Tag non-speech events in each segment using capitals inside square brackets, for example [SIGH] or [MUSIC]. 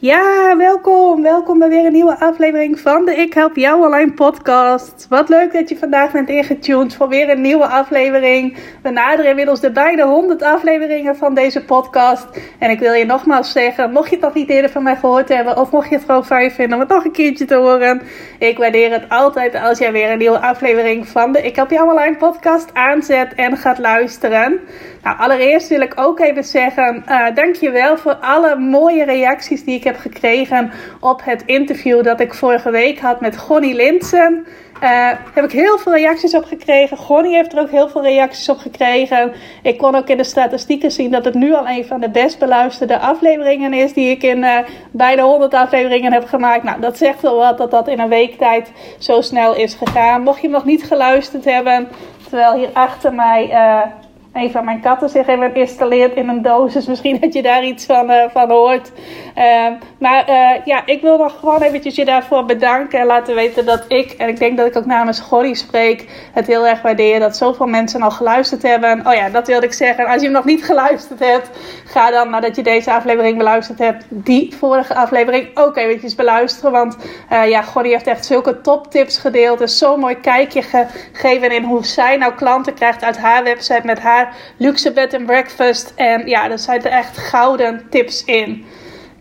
Ja, welkom. Welkom bij weer een nieuwe aflevering van de Ik Help Jou Online podcast. Wat leuk dat je vandaag bent ingetuned voor weer een nieuwe aflevering. We naderen inmiddels de bijna 100 afleveringen van deze podcast. En ik wil je nogmaals zeggen, mocht je het nog niet eerder van mij gehoord hebben... of mocht je het gewoon fijn vinden om het nog een keertje te horen... ik waardeer het altijd als jij weer een nieuwe aflevering van de Ik Help Jou Online podcast aanzet en gaat luisteren. Nou, allereerst wil ik ook even zeggen, uh, dankjewel voor alle mooie reacties die ik heb gekregen op het interview dat ik vorige week had met Gonnie Linsen. Uh, heb ik heel veel reacties op gekregen. Gonnie heeft er ook heel veel reacties op gekregen. Ik kon ook in de statistieken zien dat het nu al een van de best beluisterde afleveringen is. Die ik in uh, bijna 100 afleveringen heb gemaakt. Nou, dat zegt wel wat dat dat in een week tijd zo snel is gegaan. Mocht je nog niet geluisterd hebben. Terwijl hier achter mij een van mijn katten zich even installeert in een doos. Dus [LAUGHS] misschien dat je daar iets van, uh, van hoort. Uh, maar uh, ja, ik wil nog gewoon eventjes je daarvoor bedanken. En laten weten dat ik, en ik denk dat ik ook namens Gordy spreek, het heel erg waardeer dat zoveel mensen al geluisterd hebben. Oh ja, dat wilde ik zeggen. Als je hem nog niet geluisterd hebt, ga dan nadat je deze aflevering beluisterd hebt, die vorige aflevering ook eventjes beluisteren. Want ja, Gordy heeft echt zulke toptips gedeeld. Dus zo'n mooi kijkje gegeven in hoe zij nou klanten krijgt uit haar website met haar luxe bed and breakfast. En ja, daar zijn er echt gouden tips in.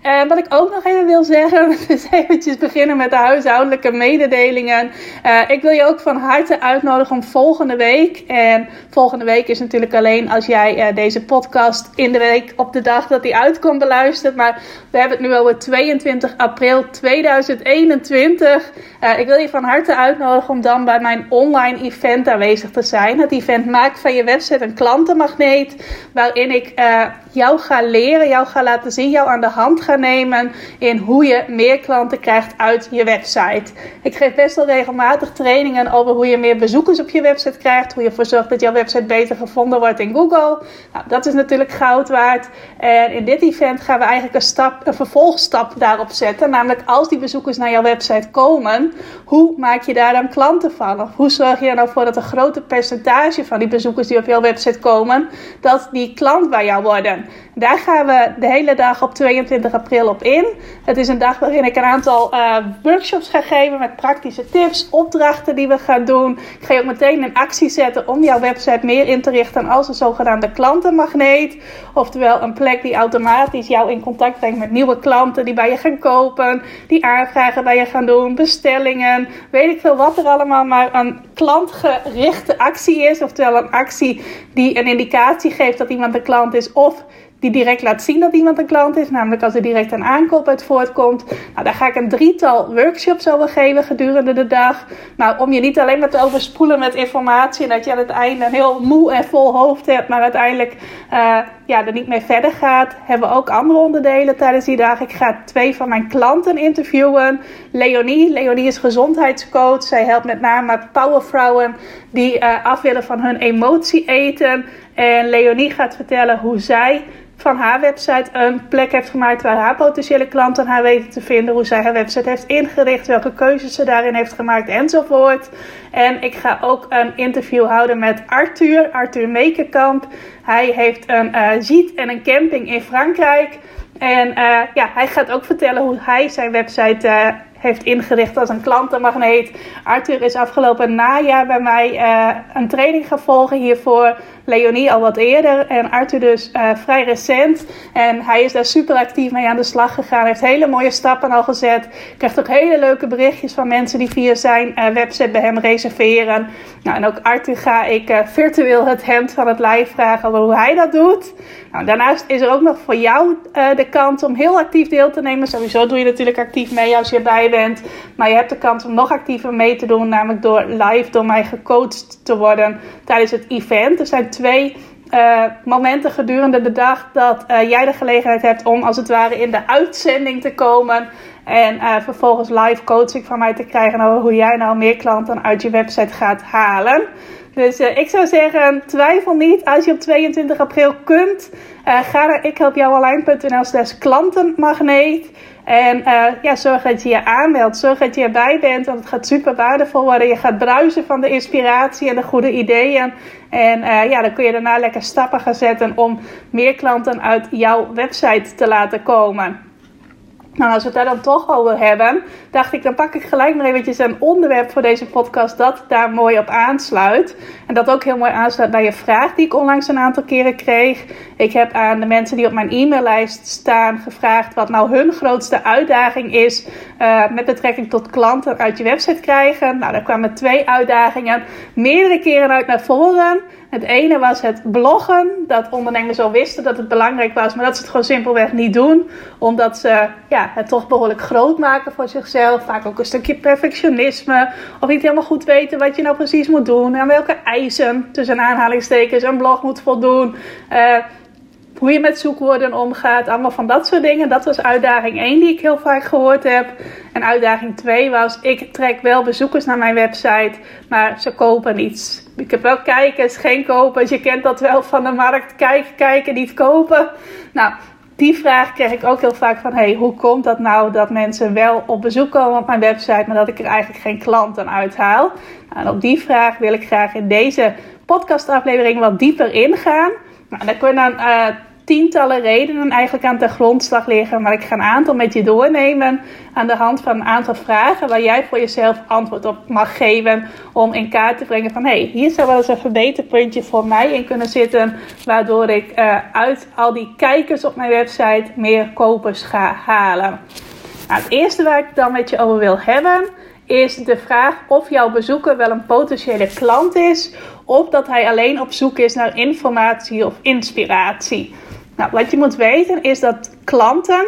En wat ik ook nog even wil zeggen, [LAUGHS] is eventjes beginnen met de huishoudelijke mededelingen. Uh, ik wil je ook van harte uitnodigen om volgende week. En volgende week is natuurlijk alleen als jij uh, deze podcast in de week op de dag dat die uitkomt beluistert. Maar we hebben het nu over 22 april 2021. Uh, ik wil je van harte uitnodigen om dan bij mijn online event aanwezig te zijn. Het event Maak van je website een klantenmagneet. Waarin ik jou ga leren, jou ga laten zien, jou aan de hand ga nemen in hoe je meer klanten krijgt uit je website. Ik geef best wel regelmatig trainingen over hoe je meer bezoekers op je website krijgt, hoe je ervoor zorgt dat jouw website beter gevonden wordt in Google. Nou, dat is natuurlijk goud waard. En in dit event gaan we eigenlijk een, stap, een vervolgstap daarop zetten, namelijk als die bezoekers naar jouw website komen, hoe maak je daar dan klanten van? Of hoe zorg je er nou voor dat een groter percentage van die bezoekers die op jouw website komen, dat die klant bij jou worden? Daar gaan we de hele dag op 22 april op in. Het is een dag waarin ik een aantal uh, workshops ga geven met praktische tips, opdrachten die we gaan doen. Ik ga je ook meteen in actie zetten om jouw website meer in te richten als een zogenaamde klantenmagneet. Oftewel een plek die automatisch jou in contact brengt met nieuwe klanten die bij je gaan kopen, die aanvragen bij je gaan doen, bestellingen, weet ik veel wat er allemaal, maar een klantgerichte actie is. Oftewel een actie die een indicatie geeft dat iemand een klant is of die direct laat zien dat iemand een klant is, namelijk als er direct een aankoop uit voortkomt. Nou, daar ga ik een drietal workshops over geven gedurende de dag. Nou, om je niet alleen maar te overspoelen met informatie en dat je aan het einde een heel moe en vol hoofd hebt, maar uiteindelijk uh, ja, er niet mee verder gaat, hebben we ook andere onderdelen tijdens die dag. Ik ga twee van mijn klanten interviewen. Leonie, Leonie is gezondheidscoach. Zij helpt met name powervrouwen die uh, af willen van hun emotie eten. En Leonie gaat vertellen hoe zij van haar website een plek heeft gemaakt waar haar potentiële klanten haar weten te vinden. Hoe zij haar website heeft ingericht, welke keuzes ze daarin heeft gemaakt enzovoort. En ik ga ook een interview houden met Arthur, Arthur Mekenkamp. Hij heeft een uh, ziet en een camping in Frankrijk. En uh, ja, hij gaat ook vertellen hoe hij zijn website uh, heeft ingericht als een klantenmagneet. Arthur is afgelopen najaar bij mij een training gaan volgen hiervoor. Leonie al wat eerder en Arthur dus uh, vrij recent. En hij is daar super actief mee aan de slag gegaan. Heeft hele mooie stappen al gezet. Krijgt ook hele leuke berichtjes van mensen die via zijn uh, website bij hem reserveren. Nou, en ook Arthur ga ik uh, virtueel het hemd van het lijf vragen hoe hij dat doet. Nou, daarnaast is er ook nog voor jou de kans om heel actief deel te nemen. Sowieso doe je natuurlijk actief mee als je erbij bent. Maar je hebt de kans om nog actiever mee te doen. Namelijk door live door mij gecoacht te worden tijdens het event. Er zijn twee uh, momenten gedurende de dag dat uh, jij de gelegenheid hebt om als het ware in de uitzending te komen. En vervolgens live coaching van mij te krijgen over hoe jij nou meer klanten uit je website gaat halen. Dus ik zou zeggen, twijfel niet als je op 22 april kunt. ga naar ikhelpjouonline.nl slash klantenmagneet. En uh, ja, zorg dat je je aanmeldt. Zorg dat je erbij bent. Want het gaat super waardevol worden. Je gaat bruisen van de inspiratie en de goede ideeën. En uh, ja, dan kun je daarna lekker stappen gaan zetten om meer klanten uit jouw website te laten komen. Nou, als we het daar dan toch over hebben, dacht ik, dan pak ik gelijk maar eventjes een onderwerp voor deze podcast dat daar mooi op aansluit. En dat ook heel mooi aansluit bij je vraag die ik onlangs een aantal keren kreeg. Ik heb aan de mensen die op mijn e-maillijst staan gevraagd wat nou hun grootste uitdaging is uh, met betrekking tot klanten uit je website krijgen. Nou, daar kwamen twee uitdagingen meerdere keren uit naar voren. Het ene was het bloggen. Dat ondernemers al wisten dat het belangrijk was, maar dat ze het gewoon simpelweg niet doen. Omdat ze ja, het toch behoorlijk groot maken voor zichzelf. Vaak ook een stukje perfectionisme. Of niet helemaal goed weten wat je nou precies moet doen. En welke eisen, tussen aanhalingstekens, een blog moet voldoen. Uh, hoe je met zoekwoorden omgaat, allemaal van dat soort dingen. Dat was uitdaging 1 die ik heel vaak gehoord heb. En uitdaging 2 was, ik trek wel bezoekers naar mijn website, maar ze kopen niets. Ik heb wel kijkers, geen kopers. Je kent dat wel van de markt. Kijken, kijken, niet kopen. Nou, die vraag krijg ik ook heel vaak van: hey, hoe komt dat nou dat mensen wel op bezoek komen op mijn website, maar dat ik er eigenlijk geen klanten uithaal? Nou, en op die vraag wil ik graag in deze podcastaflevering wat dieper ingaan. Nou, daar kunnen uh, tientallen redenen eigenlijk aan de grondslag liggen. Maar ik ga een aantal met je doornemen aan de hand van een aantal vragen waar jij voor jezelf antwoord op mag geven. Om in kaart te brengen van hé, hey, hier zou wel eens een verbeterpuntje voor mij in kunnen zitten. Waardoor ik uh, uit al die kijkers op mijn website meer kopers ga halen. Nou, het eerste waar ik dan met je over wil hebben is de vraag of jouw bezoeker wel een potentiële klant is of dat hij alleen op zoek is naar informatie of inspiratie. Nou, wat je moet weten is dat klanten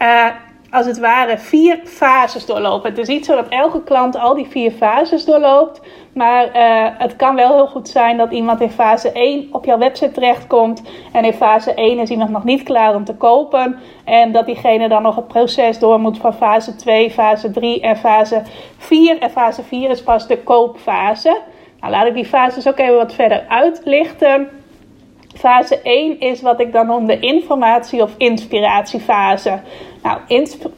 uh, als het ware vier fases doorlopen. Het is niet zo dat elke klant al die vier fases doorloopt. Maar uh, het kan wel heel goed zijn dat iemand in fase 1 op jouw website terechtkomt. En in fase 1 is iemand nog niet klaar om te kopen. En dat diegene dan nog het proces door moet van fase 2, fase 3 en fase 4. En fase 4 is pas de koopfase. Nou, laat ik die fases ook even wat verder uitlichten. Fase 1 is wat ik dan noem de informatie- of inspiratiefase. Nou,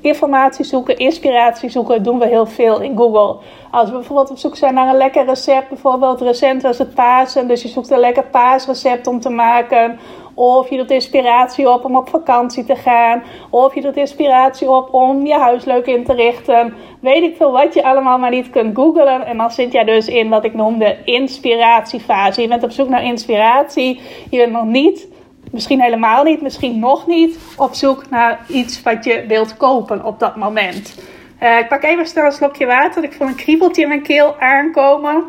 informatie zoeken, inspiratie zoeken doen we heel veel in Google. Als we bijvoorbeeld op zoek zijn naar een lekker recept, bijvoorbeeld recent was het Pasen, dus je zoekt een lekker paasrecept om te maken. Of je doet inspiratie op om op vakantie te gaan. Of je doet inspiratie op om je huis leuk in te richten. Weet ik veel wat je allemaal maar niet kunt googlen. En dan zit jij dus in wat ik noem de inspiratiefase. Je bent op zoek naar inspiratie. Je bent nog niet misschien helemaal niet, misschien nog niet op zoek naar iets wat je wilt kopen op dat moment. Uh, ik pak even snel een slokje water. Ik voel een kriebeltje in mijn keel aankomen.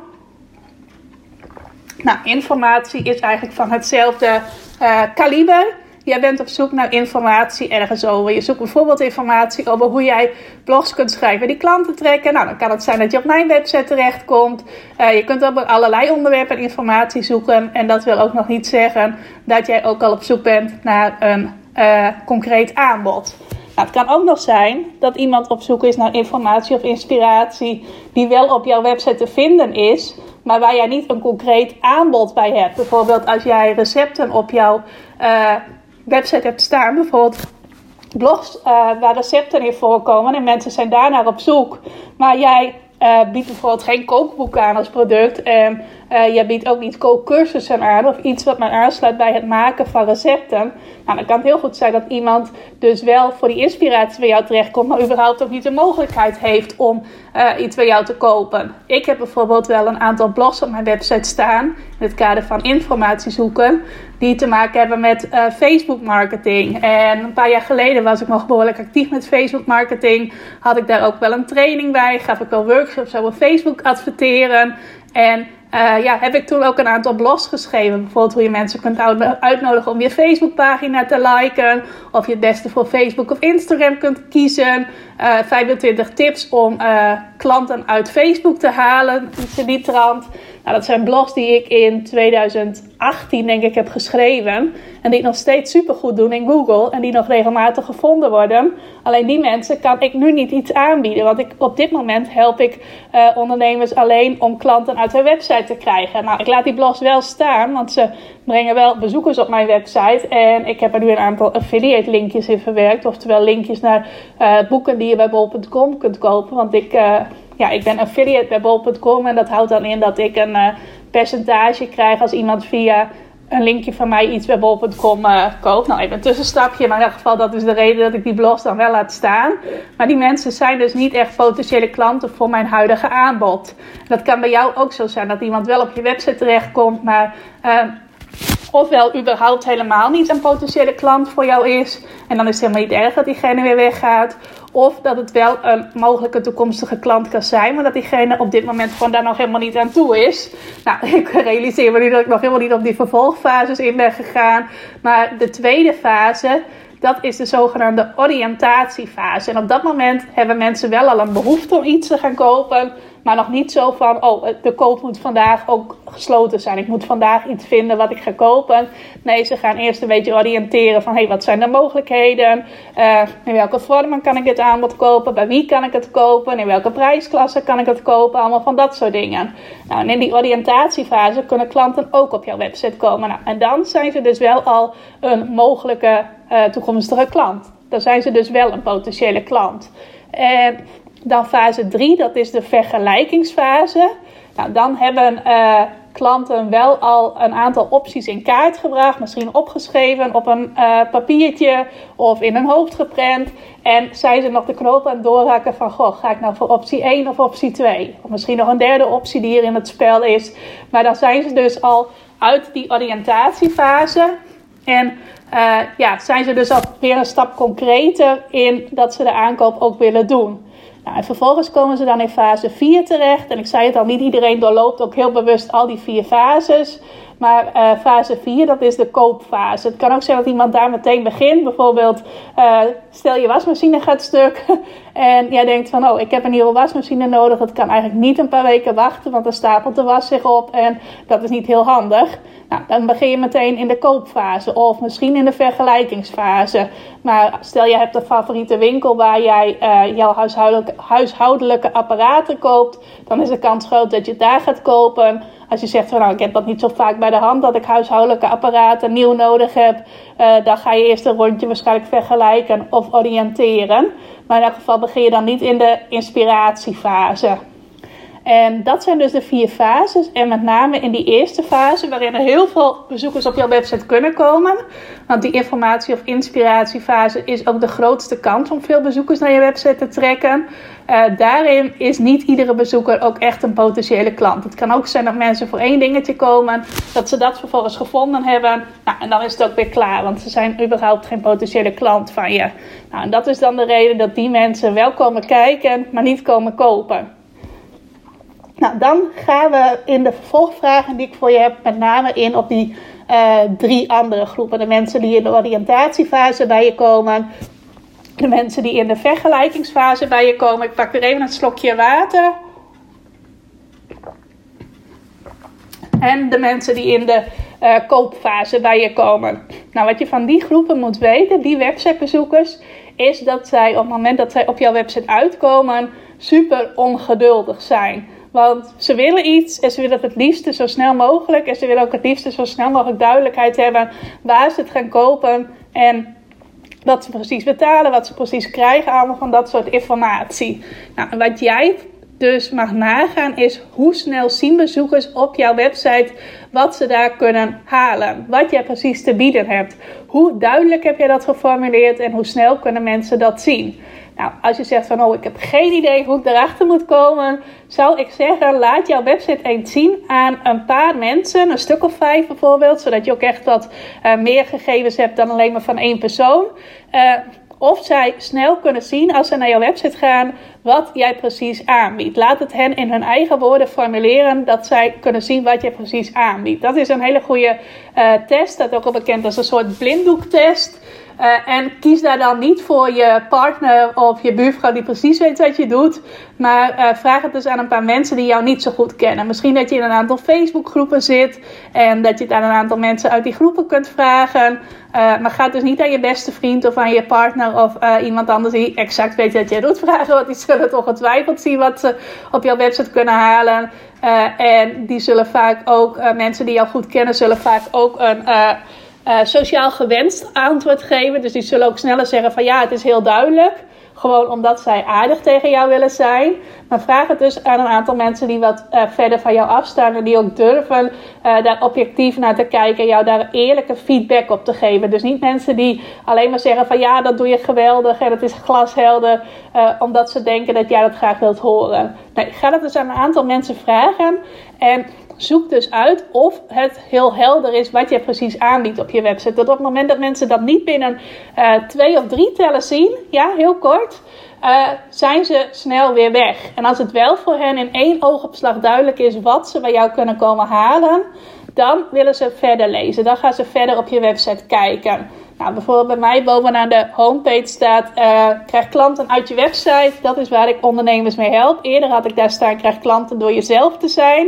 Nou, informatie is eigenlijk van hetzelfde uh, kaliber. Jij bent op zoek naar informatie ergens over. Je zoekt bijvoorbeeld informatie over hoe jij blogs kunt schrijven die klanten trekken. Nou, dan kan het zijn dat je op mijn website terechtkomt. Uh, je kunt op allerlei onderwerpen informatie zoeken. En dat wil ook nog niet zeggen dat jij ook al op zoek bent naar een uh, concreet aanbod. Nou, het kan ook nog zijn dat iemand op zoek is naar informatie of inspiratie die wel op jouw website te vinden is, maar waar jij niet een concreet aanbod bij hebt. Bijvoorbeeld als jij recepten op jouw uh, website hebt staan, bijvoorbeeld blogs uh, waar recepten in voorkomen en mensen zijn daarnaar op zoek, maar jij uh, biedt bijvoorbeeld geen kookboek aan als product. Uh, je biedt ook niet kookcursussen aan of iets wat maar aansluit bij het maken van recepten. Nou, dan kan het heel goed zijn dat iemand dus wel voor die inspiratie bij jou terechtkomt, maar überhaupt ook niet de mogelijkheid heeft om uh, iets bij jou te kopen. Ik heb bijvoorbeeld wel een aantal blogs op mijn website staan in het kader van informatie zoeken, die te maken hebben met uh, Facebook marketing. En een paar jaar geleden was ik nog behoorlijk actief met Facebook marketing. Had ik daar ook wel een training bij, gaf ik wel workshops over Facebook adverteren. En uh, ja, heb ik toen ook een aantal blogs geschreven. Bijvoorbeeld hoe je mensen kunt uitnodigen om je Facebookpagina te liken. Of je het beste voor Facebook of Instagram kunt kiezen. Uh, 25 tips om uh, klanten uit Facebook te halen. Die trant. Nou, dat zijn blogs die ik in 2018 denk ik heb geschreven. En die nog steeds super goed doen in Google. En die nog regelmatig gevonden worden. Alleen die mensen kan ik nu niet iets aanbieden. Want ik, op dit moment help ik uh, ondernemers alleen om klanten uit hun website te krijgen. Nou, ik laat die blogs wel staan. Want ze brengen wel bezoekers op mijn website. En ik heb er nu een aantal affiliate linkjes in verwerkt. Oftewel linkjes naar uh, boeken die je bij bol.com kunt kopen. Want ik... Uh, ja, ik ben affiliate bij bol.com en dat houdt dan in dat ik een uh, percentage krijg als iemand via een linkje van mij iets bij bol.com uh, koopt. Nou, even een tussenstapje, maar in ieder geval dat is de reden dat ik die blog dan wel laat staan. Maar die mensen zijn dus niet echt potentiële klanten voor mijn huidige aanbod. Dat kan bij jou ook zo zijn, dat iemand wel op je website terechtkomt, maar... Uh, ofwel überhaupt helemaal niet een potentiële klant voor jou is. En dan is het helemaal niet erg dat diegene weer weggaat. Of dat het wel een mogelijke toekomstige klant kan zijn, maar dat diegene op dit moment gewoon daar nog helemaal niet aan toe is. Nou, [LAUGHS] ik realiseer me nu dat ik nog helemaal niet op die vervolgfases in ben gegaan. Maar de tweede fase, dat is de zogenaamde oriëntatiefase. En op dat moment hebben mensen wel al een behoefte om iets te gaan kopen. Maar nog niet zo van, oh, de koop moet vandaag ook gesloten zijn. Ik moet vandaag iets vinden wat ik ga kopen. Nee, ze gaan eerst een beetje oriënteren van, hey, wat zijn de mogelijkheden? Uh, in welke vormen kan ik het aanbod kopen? Bij wie kan ik het kopen? In welke prijsklasse kan ik het kopen? Allemaal van dat soort dingen. Nou, en in die oriëntatiefase kunnen klanten ook op jouw website komen. Nou, en dan zijn ze dus wel al een mogelijke uh, toekomstige klant. Dan zijn ze dus wel een potentiële klant. En dan fase 3, dat is de vergelijkingsfase. Nou, dan hebben uh, klanten wel al een aantal opties in kaart gebracht, misschien opgeschreven op een uh, papiertje of in hun hoofd geprent. En zijn ze nog de knoop aan het doorhakken van, goh, ga ik nou voor optie 1 of optie 2? Of misschien nog een derde optie die hier in het spel is. Maar dan zijn ze dus al uit die oriëntatiefase. En uh, ja, zijn ze dus al weer een stap concreter in dat ze de aankoop ook willen doen. Nou, en vervolgens komen ze dan in fase 4 terecht. En ik zei het al, niet iedereen doorloopt ook heel bewust al die vier fases. Maar uh, fase 4, dat is de koopfase. Het kan ook zijn dat iemand daar meteen begint. Bijvoorbeeld, uh, stel je wasmachine gaat stuk. [LAUGHS] en jij denkt van, oh, ik heb een nieuwe wasmachine nodig. Dat kan eigenlijk niet een paar weken wachten, want dan stapelt de was zich op. En dat is niet heel handig. Nou, dan begin je meteen in de koopfase. Of misschien in de vergelijkingsfase. Maar stel je hebt een favoriete winkel waar jij uh, jouw huishoudelijke, huishoudelijke apparaten koopt. Dan is de kans groot dat je daar gaat kopen. Als je zegt van nou, ik heb dat niet zo vaak bij de hand dat ik huishoudelijke apparaten nieuw nodig heb, uh, dan ga je eerst een rondje waarschijnlijk vergelijken of oriënteren. Maar in elk geval begin je dan niet in de inspiratiefase. En dat zijn dus de vier fases. En met name in die eerste fase, waarin er heel veel bezoekers op jouw website kunnen komen. Want die informatie- of inspiratiefase is ook de grootste kans om veel bezoekers naar je website te trekken. Uh, daarin is niet iedere bezoeker ook echt een potentiële klant. Het kan ook zijn dat mensen voor één dingetje komen, dat ze dat vervolgens gevonden hebben. Nou, en dan is het ook weer klaar, want ze zijn überhaupt geen potentiële klant van je. Nou, en dat is dan de reden dat die mensen wel komen kijken, maar niet komen kopen. Nou, dan gaan we in de vervolgvragen die ik voor je heb, met name in op die uh, drie andere groepen. De mensen die in de oriëntatiefase bij je komen. De mensen die in de vergelijkingsfase bij je komen. Ik pak weer even een slokje water. En de mensen die in de uh, koopfase bij je komen. Nou, wat je van die groepen moet weten, die websitebezoekers, is dat zij op het moment dat zij op jouw website uitkomen, super ongeduldig zijn. Want ze willen iets en ze willen het liefste zo snel mogelijk. En ze willen ook het liefste zo snel mogelijk duidelijkheid hebben waar ze het gaan kopen. En wat ze precies betalen, wat ze precies krijgen, allemaal van dat soort informatie. Nou, wat jij dus mag nagaan is hoe snel zien bezoekers op jouw website wat ze daar kunnen halen. Wat jij precies te bieden hebt. Hoe duidelijk heb je dat geformuleerd en hoe snel kunnen mensen dat zien? Nou, als je zegt van oh, ik heb geen idee hoe ik erachter moet komen, zou ik zeggen, laat jouw website eens zien aan een paar mensen, een stuk of vijf bijvoorbeeld, zodat je ook echt wat uh, meer gegevens hebt dan alleen maar van één persoon. Uh, of zij snel kunnen zien als ze naar jouw website gaan wat jij precies aanbiedt. Laat het hen in hun eigen woorden formuleren dat zij kunnen zien wat je precies aanbiedt. Dat is een hele goede uh, test, dat ook al bekend als een soort blinddoektest. Uh, en kies daar dan niet voor je partner of je buurvrouw die precies weet wat je doet. Maar uh, vraag het dus aan een paar mensen die jou niet zo goed kennen. Misschien dat je in een aantal Facebookgroepen zit. En dat je het aan een aantal mensen uit die groepen kunt vragen. Uh, maar ga dus niet aan je beste vriend of aan je partner of iemand anders die exact weet wat jij doet vragen. Want die zullen toch ongetwijfeld zien wat ze op jouw website kunnen halen. en die zullen vaak ook, mensen die jou goed kennen, zullen vaak ook een uh, sociaal gewenst antwoord geven. Dus die zullen ook sneller zeggen van ja, het is heel duidelijk. Gewoon omdat zij aardig tegen jou willen zijn. Maar vraag het dus aan een aantal mensen die wat uh, verder van jou afstaan. En die ook durven uh, daar objectief naar te kijken. En jou daar eerlijke feedback op te geven. Dus niet mensen die alleen maar zeggen van ja, dat doe je geweldig. En het is glashelder. Omdat ze denken dat jij dat graag wilt horen. Nee, ga dat dus aan een aantal mensen vragen. En zoek dus uit of het heel helder is wat je precies aanbiedt op je website. Dat op het moment dat mensen dat niet binnen uh, twee of drie tellen zien, ja, heel kort, uh, zijn ze snel weer weg. En als het wel voor hen in één oogopslag duidelijk is wat ze bij jou kunnen komen halen, dan willen ze verder lezen. Dan gaan ze verder op je website kijken. Nou, bijvoorbeeld bij mij bovenaan de homepage staat: uh, krijg klanten uit je website. Dat is waar ik ondernemers mee help. Eerder had ik daar staan: krijg klanten door jezelf te zijn.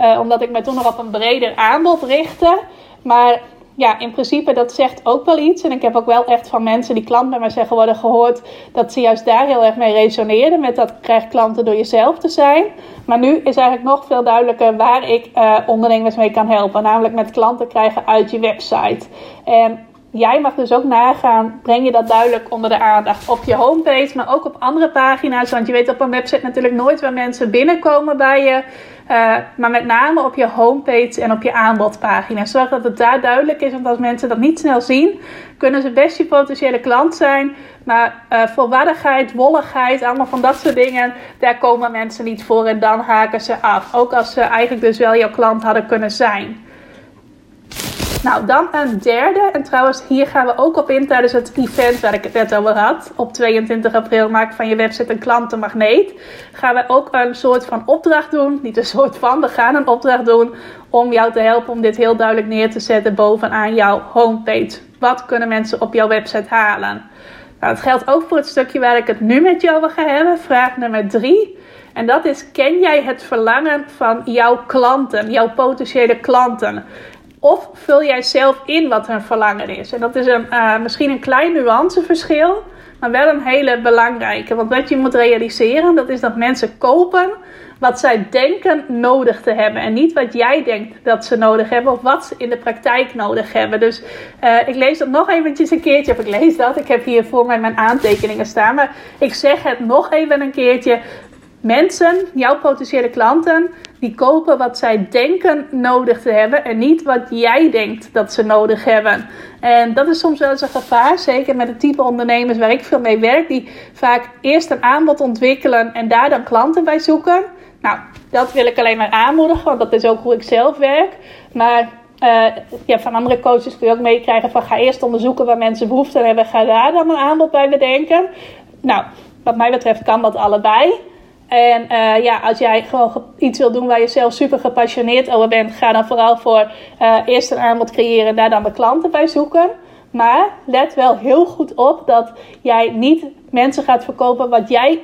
Uh, omdat ik me toen nog op een breder aanbod richtte. Maar ja, in principe dat zegt ook wel iets. En ik heb ook wel echt van mensen die klant bij mij zeggen worden gehoord dat ze juist daar heel erg mee resoneerden met dat krijg klanten door jezelf te zijn. Maar nu is eigenlijk nog veel duidelijker waar ik uh, ondernemers mee kan helpen. Namelijk met klanten krijgen uit je website. En jij mag dus ook nagaan, breng je dat duidelijk onder de aandacht op je homepage, maar ook op andere pagina's. Want je weet op een website natuurlijk nooit waar mensen binnenkomen bij je. Uh, maar met name op je homepage en op je aanbodpagina. Zorg dat het daar duidelijk is, want als mensen dat niet snel zien, kunnen ze best je potentiële klant zijn. Maar uh, wolligheid, allemaal van dat soort dingen, daar komen mensen niet voor en dan haken ze af. Ook als ze eigenlijk dus wel jouw klant hadden kunnen zijn. Nou, dan een derde. En trouwens, hier gaan we ook op in tijdens het event waar ik het net over had. Op 22 april maak van je website een klantenmagneet. Gaan we ook een soort van opdracht doen. Niet een soort van, we gaan een opdracht doen om jou te helpen om dit heel duidelijk neer te zetten bovenaan jouw homepage. Wat kunnen mensen op jouw website halen? Nou, dat geldt ook voor het stukje waar ik het nu met jou over ga hebben. Vraag nummer 3. En dat is: ken jij het verlangen van jouw klanten, jouw potentiële klanten? Of vul jij zelf in wat hun verlangen is? En dat is een, uh, misschien een klein nuanceverschil, maar wel een hele belangrijke. Want wat je moet realiseren, dat is dat mensen kopen wat zij denken nodig te hebben. En niet wat jij denkt dat ze nodig hebben of wat ze in de praktijk nodig hebben. Dus uh, ik lees dat nog eventjes een keertje. Of ik lees dat. Ik heb hier voor mij mijn aantekeningen staan. Maar ik zeg het nog even een keertje. Mensen, jouw potentiële klanten, die kopen wat zij denken nodig te hebben en niet wat jij denkt dat ze nodig hebben. En dat is soms wel eens een gevaar, zeker met het type ondernemers waar ik veel mee werk, die vaak eerst een aanbod ontwikkelen en daar dan klanten bij zoeken. Nou, dat wil ik alleen maar aanmoedigen, want dat is ook hoe ik zelf werk. Maar uh, ja, van andere coaches kun je ook meekrijgen van ga eerst onderzoeken waar mensen behoefte aan hebben, ga daar dan een aanbod bij bedenken. Nou, wat mij betreft kan dat allebei. En uh, ja, als jij gewoon iets wil doen waar je zelf super gepassioneerd over bent, ga dan vooral voor uh, eerst een aanbod creëren en daar dan de klanten bij zoeken. Maar let wel heel goed op dat jij niet mensen gaat verkopen wat jij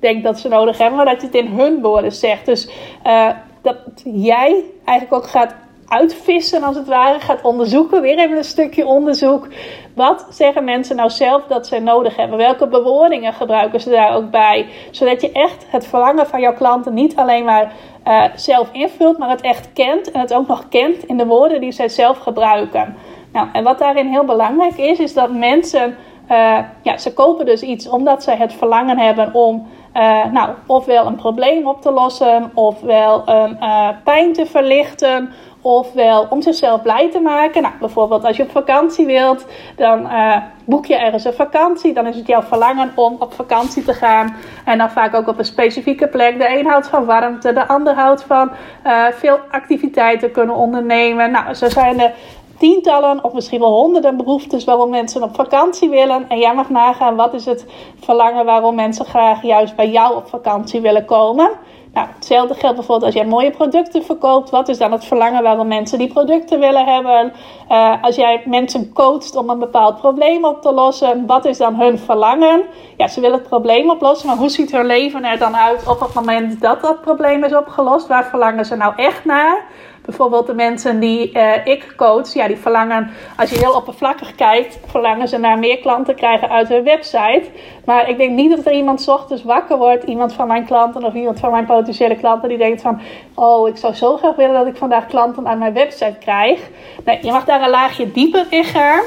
denkt dat ze nodig hebben, maar dat je het in hun woorden zegt. Dus uh, dat jij eigenlijk ook gaat uitvissen, als het ware, gaat onderzoeken. Weer even een stukje onderzoek. Wat zeggen mensen nou zelf dat ze nodig hebben? Welke bewoordingen gebruiken ze daar ook bij? Zodat je echt het verlangen van jouw klanten niet alleen maar uh, zelf invult, maar het echt kent. En het ook nog kent in de woorden die zij zelf gebruiken. Nou, en wat daarin heel belangrijk is, is dat mensen. Uh, ja, ze kopen dus iets omdat zij het verlangen hebben om uh, nou, ofwel een probleem op te lossen, ofwel een pijn te verlichten, ofwel om zichzelf blij te maken. Nou, bijvoorbeeld als je op vakantie wilt, dan uh, boek je ergens een vakantie. Dan is het jouw verlangen om op vakantie te gaan. En dan vaak ook op een specifieke plek. De een houdt van warmte, de ander houdt van veel activiteiten kunnen ondernemen. Nou, zo zijn er tientallen of misschien wel honderden behoeftes waarom mensen op vakantie willen. En jij mag nagaan wat is het verlangen waarom mensen graag juist bij jou op vakantie willen komen. Nou, hetzelfde geldt bijvoorbeeld als jij mooie producten verkoopt. Wat is dan het verlangen waarom mensen die producten willen hebben? Uh, als jij mensen coacht om een bepaald probleem op te lossen, wat is dan hun verlangen? Ja, ze willen het probleem oplossen, maar hoe ziet hun leven er dan uit op het moment dat dat probleem is opgelost? Waar verlangen ze nou echt naar? Bijvoorbeeld de mensen die uh, ik coach, ja, die verlangen, als je heel oppervlakkig kijkt, verlangen ze naar meer klanten krijgen uit hun website. Maar ik denk niet dat er iemand ochtends wakker wordt, iemand van mijn klanten of iemand van mijn potentiële klanten, die denkt van, oh, ik zou zo graag willen dat ik vandaag klanten uit mijn website krijg. Nee, je mag daar een laagje dieper in gaan.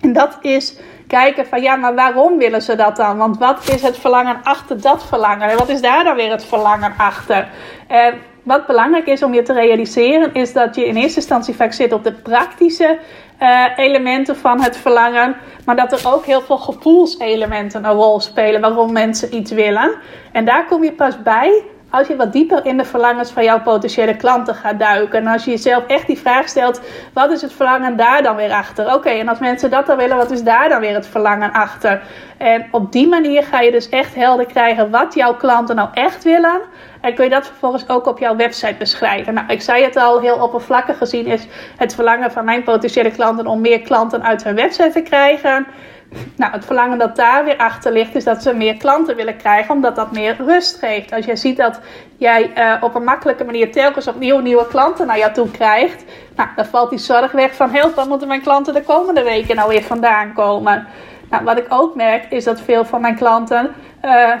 En dat is kijken van ja, maar waarom willen ze dat dan? Want wat is het verlangen achter dat verlangen? En wat is daar dan weer het verlangen achter? En wat belangrijk is om je te realiseren, is dat je in eerste instantie vaak zit op de praktische uh, elementen van het verlangen, maar dat er ook heel veel gevoelselementen een rol spelen waarom mensen iets willen. En daar kom je pas bij als je wat dieper in de verlangens van jouw potentiële klanten gaat duiken. En als je jezelf echt die vraag stelt: wat is het verlangen daar dan weer achter? Oké, en als mensen dat dan willen, wat is daar dan weer het verlangen achter? En op die manier ga je dus echt helder krijgen wat jouw klanten nou echt willen. En kun je dat vervolgens ook op jouw website beschrijven. Nou, ik zei het al, heel oppervlakkig gezien is het verlangen van mijn potentiële klanten om meer klanten uit hun website te krijgen. Nou, het verlangen dat daar weer achter ligt, is dat ze meer klanten willen krijgen, omdat dat meer rust geeft. Als jij ziet dat jij uh, op een makkelijke manier telkens opnieuw nieuwe klanten naar jou toe krijgt, nou, dan valt die zorg weg van heel, dan moeten mijn klanten de komende weken nou weer vandaan komen. Nou, wat ik ook merk, is dat veel van mijn klanten uh,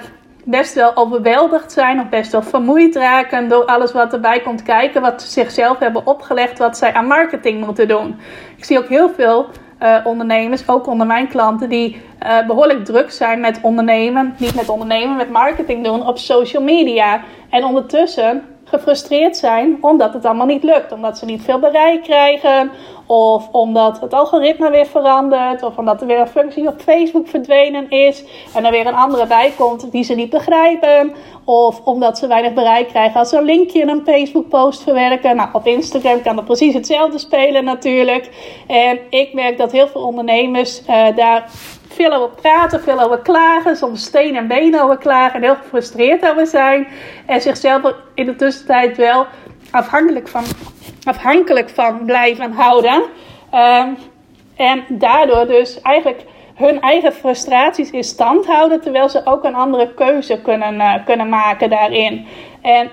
best wel overweldigd zijn of best wel vermoeid raken door alles wat erbij komt kijken, wat ze zichzelf hebben opgelegd, wat zij aan marketing moeten doen. Ik zie ook heel veel uh, ondernemers, ook onder mijn klanten, die uh, behoorlijk druk zijn met ondernemen, niet met ondernemen, met marketing doen op social media. En ondertussen gefrustreerd zijn omdat het allemaal niet lukt. Omdat ze niet veel bereik krijgen. Of omdat het algoritme weer verandert. Of omdat er weer een functie op Facebook verdwenen is. En er weer een andere bij komt die ze niet begrijpen. Of omdat ze weinig bereik krijgen als ze een linkje in een Facebook post verwerken. Nou, op Instagram kan dat precies hetzelfde spelen natuurlijk. En ik merk dat heel veel ondernemers uh, daar veel over praten, veel over klagen, soms steen en been over klagen en heel gefrustreerd over zijn. En zichzelf in de tussentijd wel afhankelijk van, afhankelijk van blijven houden. Um, en daardoor dus eigenlijk hun eigen frustraties in stand houden, terwijl ze ook een andere keuze kunnen, uh, kunnen maken daarin. En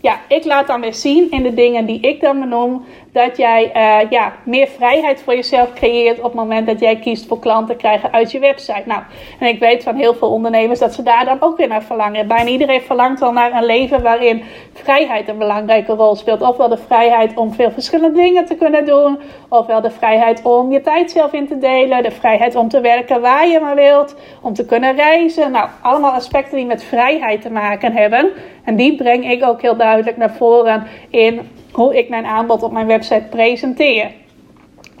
ja, ik laat dan weer zien in de dingen die ik dan benoem, dat jij uh, ja, meer vrijheid voor jezelf creëert op het moment dat jij kiest voor klanten krijgen uit je website. Nou, en ik weet van heel veel ondernemers dat ze daar dan ook weer naar verlangen. Bijna iedereen verlangt wel naar een leven waarin vrijheid een belangrijke rol speelt. Ofwel de vrijheid om veel verschillende dingen te kunnen doen, ofwel de vrijheid om je tijd zelf in te delen, de vrijheid om te werken waar je maar wilt, om te kunnen reizen. Nou, allemaal aspecten die met vrijheid te maken hebben. En die breng ik ook heel duidelijk naar voren in hoe ik mijn aanbod op mijn website presenteer.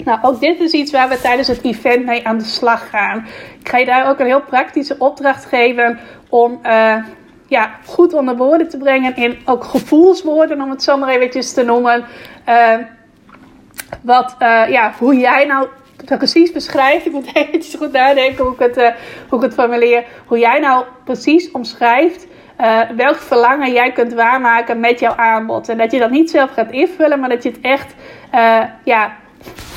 Nou, ook dit is iets waar we tijdens het event mee aan de slag gaan. Ik ga je daar ook een heel praktische opdracht geven om uh, ja, goed onder woorden te brengen in ook gevoelswoorden, om het zo maar eventjes te noemen. Uh, wat, uh, ja, hoe jij nou precies beschrijft. Ik moet [LAUGHS] eventjes goed nadenken hoe ik het, hoe ik het formuleer. Hoe jij nou precies omschrijft uh, welk verlangen jij kunt waarmaken met jouw aanbod. En dat je dat niet zelf gaat invullen, maar dat je het echt uh, ja,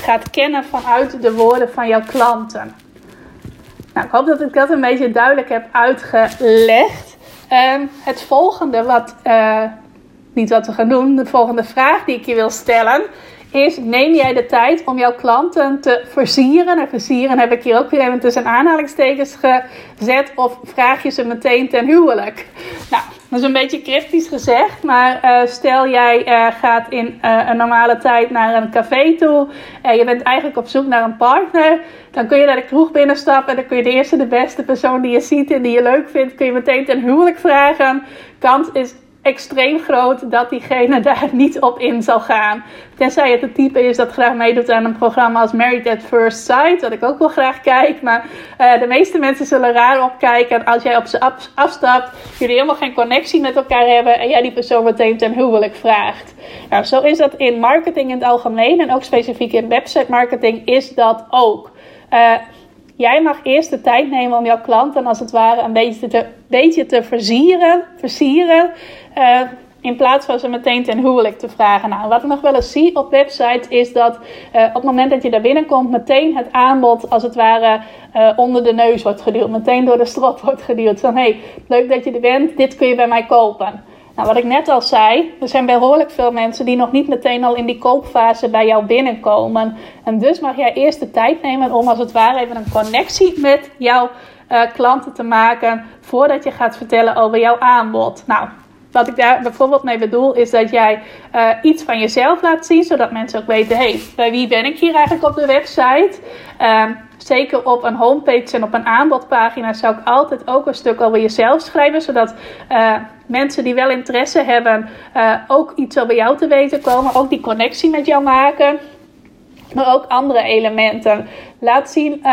gaat kennen vanuit de woorden van jouw klanten. Nou, ik hoop dat ik dat een beetje duidelijk heb uitgelegd. Um, het volgende wat, uh, niet wat we gaan doen, de volgende vraag die ik je wil stellen is: neem jij de tijd om jouw klanten te versieren? En versieren heb ik hier ook weer even tussen aanhalingstekens gezet. Of vraag je ze meteen ten huwelijk? Nou, dat is een beetje cryptisch gezegd. Maar uh, stel jij uh, gaat in uh, een normale tijd naar een café toe. En je bent eigenlijk op zoek naar een partner. Dan kun je naar de kroeg binnenstappen. En dan kun je de eerste, de beste persoon die je ziet en die je leuk vindt. Kun je meteen ten huwelijk vragen. Kans is extreem groot dat diegene [LAUGHS] daar niet op in zal gaan. Tenzij het het type is dat graag meedoet aan een programma als Married at First Sight, wat ik ook wel graag kijk. Maar uh, de meeste mensen zullen raar opkijken als jij op ze afstapt, jullie helemaal geen connectie met elkaar hebben en jij die persoon meteen ten huwelijk vraagt. Nou, zo is dat in marketing in het algemeen en ook specifiek in website marketing is dat ook. Uh, jij mag eerst de tijd nemen om jouw klanten als het ware een beetje te, beetje te versieren. versieren uh, in plaats van ze meteen ten huwelijk te vragen. Nou, wat ik nog wel eens zie op websites is dat uh, op het moment dat je daar binnenkomt, meteen het aanbod als het ware uh, onder de neus wordt geduwd. Meteen door de strot wordt geduwd. Van hé, hey, leuk dat je er bent, dit kun je bij mij kopen. Nou, wat ik net al zei, er zijn behoorlijk veel mensen die nog niet meteen al in die koopfase bij jou binnenkomen. En dus mag jij eerst de tijd nemen om als het ware even een connectie met jouw klanten te maken voordat je gaat vertellen over jouw aanbod. Nou, wat ik daar bijvoorbeeld mee bedoel, is dat jij uh, iets van jezelf laat zien, zodat mensen ook weten: hey, bij wie ben ik hier eigenlijk op de website? Uh, zeker op een homepage en op een aanbodpagina zou ik altijd ook een stuk over jezelf schrijven, zodat uh, mensen die wel interesse hebben uh, ook iets over jou te weten komen, ook die connectie met jou maken. Maar ook andere elementen. Laat zien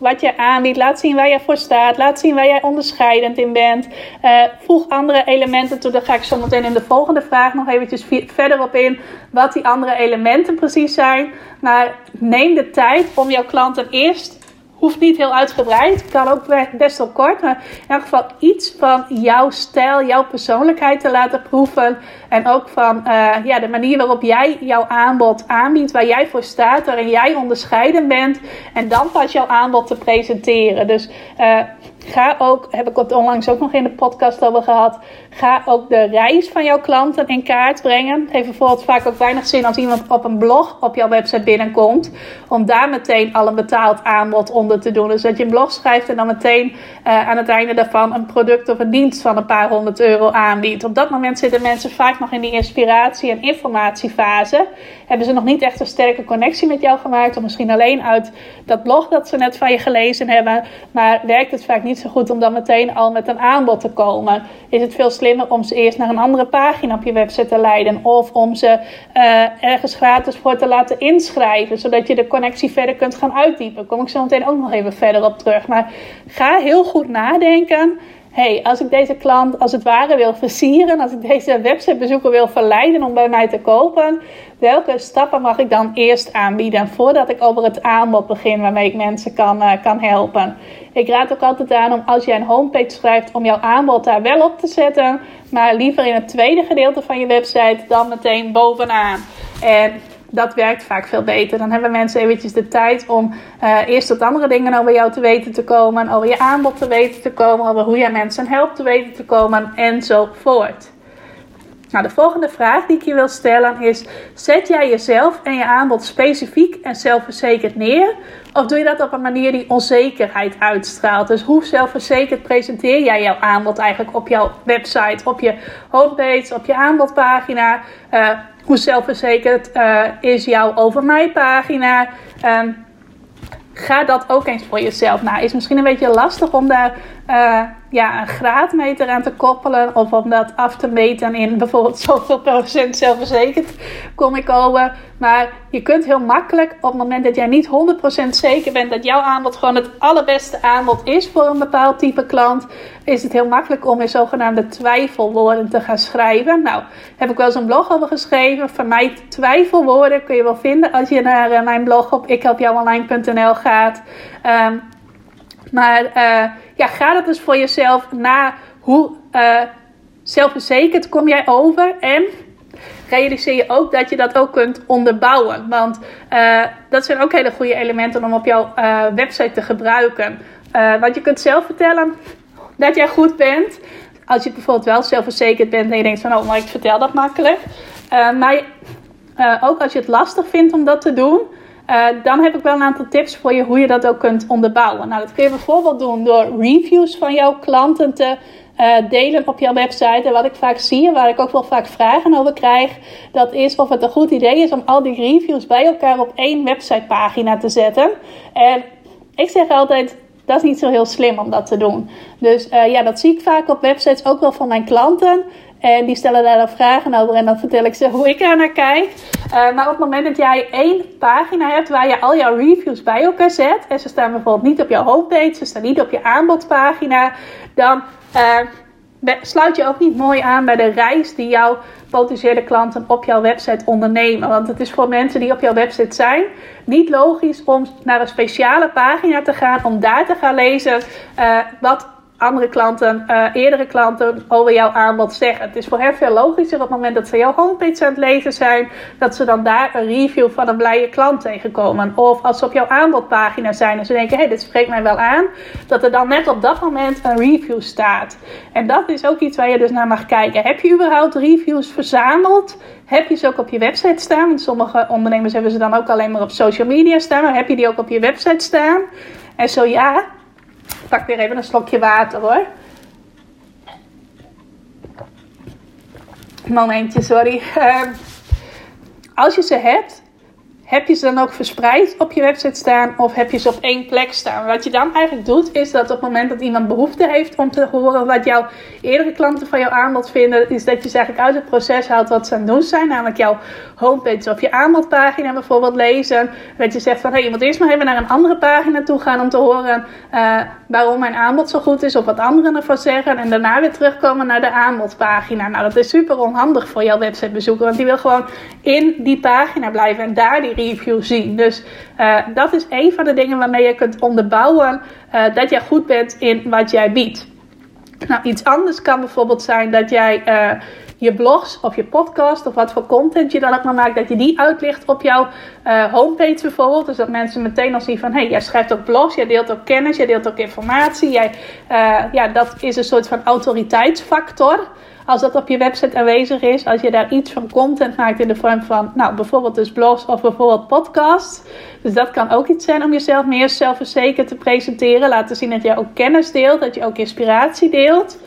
wat je aanbiedt. Laat zien waar je voor staat. Laat zien waar jij onderscheidend in bent. Uh, voeg andere elementen toe. Daar ga ik zo meteen in de volgende vraag nog eventjes verder op in. Wat die andere elementen precies zijn. Maar neem de tijd om jouw klanten eerst Hoeft niet heel uitgebreid, kan ook best wel kort. Maar in elk geval iets van jouw stijl, jouw persoonlijkheid te laten proeven. En ook van uh, ja, de manier waarop jij jouw aanbod aanbiedt, waar jij voor staat, waarin jij onderscheiden bent. En dan pas jouw aanbod te presenteren. Dus uh, ga ook, heb ik het onlangs ook nog in de podcast over gehad. Ga ook de reis van jouw klanten in kaart brengen. Het heeft bijvoorbeeld vaak ook weinig zin als iemand op een blog op jouw website binnenkomt. Om daar meteen al een betaald aanbod onder te doen. Dus dat je een blog schrijft en dan meteen uh, aan het einde daarvan een product of een dienst van een paar honderd euro aanbiedt. Op dat moment zitten mensen vaak nog in die inspiratie- en informatiefase. Hebben ze nog niet echt een sterke connectie met jou gemaakt. Of misschien alleen uit dat blog dat ze net van je gelezen hebben. Maar werkt het vaak niet zo goed om dan meteen al met een aanbod te komen. Is het veel slimmer om ze eerst naar een andere pagina op je website te leiden. Of om ze uh, ergens gratis voor te laten inschrijven. Zodat je de connectie verder kunt gaan uitdiepen. Kom ik zo meteen ook nog even verder op terug. Maar ga heel goed nadenken hey, als ik deze klant als het ware wil versieren, als ik deze websitebezoeker wil verleiden om bij mij te kopen, welke stappen mag ik dan eerst aanbieden voordat ik over het aanbod begin waarmee ik mensen kan, uh, kan helpen? Ik raad ook altijd aan om als je een homepage schrijft om jouw aanbod daar wel op te zetten, maar liever in het tweede gedeelte van je website dan meteen bovenaan. En dat werkt vaak veel beter. Dan hebben mensen eventjes de tijd om uh, eerst tot andere dingen over jou te weten te komen, over je aanbod te weten te komen, over hoe jij mensen helpt te weten te komen enzovoort. Nou, de volgende vraag die ik je wil stellen is: zet jij jezelf en je aanbod specifiek en zelfverzekerd neer? Of doe je dat op een manier die onzekerheid uitstraalt? Dus hoe zelfverzekerd presenteer jij jouw aanbod eigenlijk op jouw website, op je homepage, op je aanbodpagina? Uh, hoe zelfverzekerd uh, is jouw over mij pagina? Um, ga dat ook eens voor jezelf Nou, Is misschien een beetje lastig om daar uh, ja, een graadmeter aan te koppelen. Of om dat af te meten in bijvoorbeeld [LAUGHS] zoveel procent zelfverzekerd kom ik over. Maar je kunt heel makkelijk op het moment dat jij niet 100% zeker bent dat jouw aanbod gewoon het allerbeste aanbod is voor een bepaald type klant. Is het heel makkelijk om in zogenaamde twijfelwoorden te gaan schrijven. Nou, heb ik wel eens een blog over geschreven. Vermijd twijfelwoorden kun je wel vinden als je naar uh, mijn blog op ikhelpjouonline.nl gaat. Um, maar uh, ja, ga dat dus voor jezelf na. Hoe uh, zelfverzekerd kom jij over? En realiseer je ook dat je dat ook kunt onderbouwen. Want uh, dat zijn ook hele goede elementen om op jouw website te gebruiken. want je kunt zelf vertellen dat jij goed bent. Als je bijvoorbeeld wel zelfverzekerd bent en je denkt van oh, maar ik vertel dat makkelijk. maar ook als je het lastig vindt om dat te doen uh, dan heb ik wel een aantal tips voor je hoe je dat ook kunt onderbouwen. Nou, dat kun je bijvoorbeeld doen door reviews van jouw klanten te uh, delen op jouw website. En wat ik vaak zie en waar ik ook wel vaak vragen over krijg, dat is of het een goed idee is om al die reviews bij elkaar op één websitepagina te zetten. En ik zeg altijd, dat is niet zo heel slim om dat te doen. Dus uh, ja, dat zie ik vaak op websites ook wel van mijn klanten. En die stellen daar dan vragen over en dan vertel ik ze hoe ik er naar kijk. Uh, maar op het moment dat jij één pagina hebt waar je al jouw reviews bij elkaar zet. En ze staan bijvoorbeeld niet op jouw homepage, ze staan niet op je aanbodpagina. Dan uh, sluit je ook niet mooi aan bij de reis die jouw potentiële klanten op jouw website ondernemen. Want het is voor mensen die op jouw website zijn niet logisch om naar een speciale pagina te gaan, om daar te gaan lezen uh, wat andere klanten, uh, eerdere klanten over jouw aanbod zeggen. Het is voor hen veel logischer op het moment dat ze jouw homepage aan het lezen zijn, dat ze dan daar een review van een blije klant tegenkomen. Of als ze op jouw aanbodpagina zijn en ze denken, hé, hey, dit spreekt mij wel aan, dat er dan net op dat moment een review staat. En dat is ook iets waar je dus naar mag kijken. Heb je überhaupt reviews verzameld? Heb je ze ook op je website staan? Want sommige ondernemers hebben ze dan ook alleen maar op social media staan. Maar heb je die ook op je website staan? En zo ja, pak weer even een slokje water hoor. Momentje, sorry. Uh, als je ze hebt, heb je ze dan ook verspreid op je website staan of heb je ze op één plek staan? Wat je dan eigenlijk doet, is dat op het moment dat iemand behoefte heeft om te horen wat jouw eerdere klanten van jouw aanbod vinden, is dat je ze eigenlijk uit het proces haalt wat ze aan het doen zijn. Namelijk jouw homepage of je aanbodpagina bijvoorbeeld lezen. Dat je zegt van hé, hey, je moet eerst maar even naar een andere pagina toe gaan om te horen uh, waarom mijn aanbod zo goed is of wat anderen ervan zeggen. En daarna weer terugkomen naar de aanbodpagina. Nou, dat is super onhandig voor jouw websitebezoeker, want die wil gewoon in die pagina blijven en daar die review zien. Dus uh, dat is een van de dingen waarmee je kunt onderbouwen uh, dat jij goed bent in wat jij biedt. Nou, iets anders kan bijvoorbeeld zijn dat jij uh, je blogs of je podcast of wat voor content je dan ook maar maakt, dat je die uitlicht op jouw homepage bijvoorbeeld. Dus dat mensen meteen al zien van, hé, hey, jij schrijft ook blogs, jij deelt ook kennis, jij deelt ook informatie. Jij, ja, dat is een soort van autoriteitsfactor als dat op je website aanwezig is, als je daar iets van content maakt in de vorm van, nou, bijvoorbeeld dus blogs of bijvoorbeeld podcasts. Dus dat kan ook iets zijn om jezelf meer zelfverzekerd te presenteren. Laten zien dat je ook kennis deelt, dat je ook inspiratie deelt.